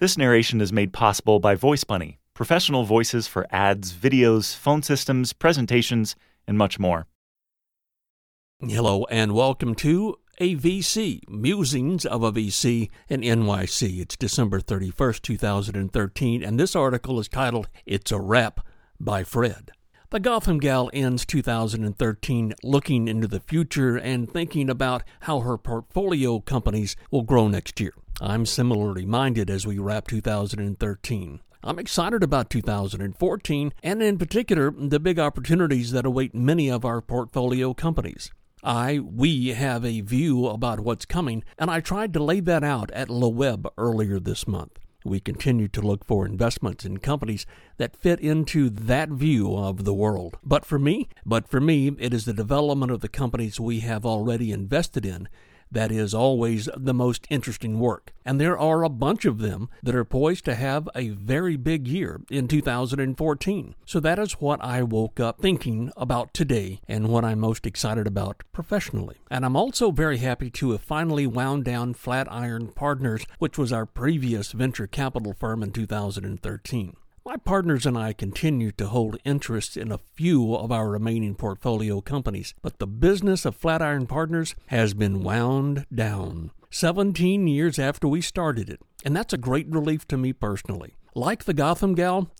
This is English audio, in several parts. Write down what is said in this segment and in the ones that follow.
This narration is made possible by Voice Bunny, professional voices for ads, videos, phone systems, presentations, and much more. Hello, and welcome to AVC, Musings of a VC in NYC. It's December 31st, 2013, and this article is titled It's a Wrap by Fred. The Gotham Gal ends 2013 looking into the future and thinking about how her portfolio companies will grow next year. I'm similarly minded as we wrap 2013. I'm excited about 2014 and, in particular, the big opportunities that await many of our portfolio companies. I, we have a view about what's coming, and I tried to lay that out at LeWeb earlier this month. We continue to look for investments in companies that fit into that view of the world. But for me, but for me, it is the development of the companies we have already invested in that is always the most interesting work. And there are a bunch of them that are poised to have a very big year in 2014. So that is what I woke up thinking about today and what I'm most excited about professionally. And I'm also very happy to have finally wound down Flatiron Partners, which was our previous venture capital firm in 2013. My partners and I continue to hold interests in a few of our remaining portfolio companies, but the business of Flatiron Partners has been wound down. 17 years after we started it, and that's a great relief to me personally. Like the Gotham gal,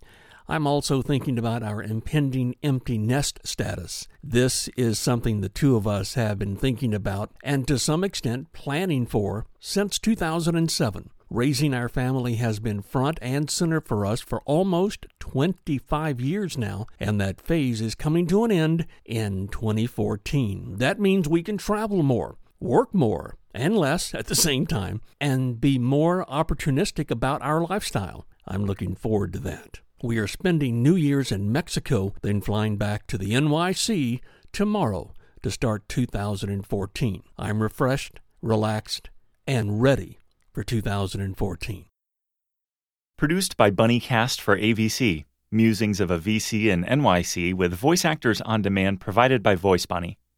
I'm also thinking about our impending empty nest status. This is something the two of us have been thinking about and to some extent planning for since 2007. Raising our family has been front and center for us for almost 25 years now, and that phase is coming to an end in 2014. That means we can travel more, work more, and less at the same time, and be more opportunistic about our lifestyle. I'm looking forward to that. We are spending New Year's in Mexico, then flying back to the NYC tomorrow to start 2014. I'm refreshed, relaxed, and ready for 2014. Produced by Bunny Cast for AVC, Musings of a VC in NYC with voice actors on demand provided by Voice Bunny.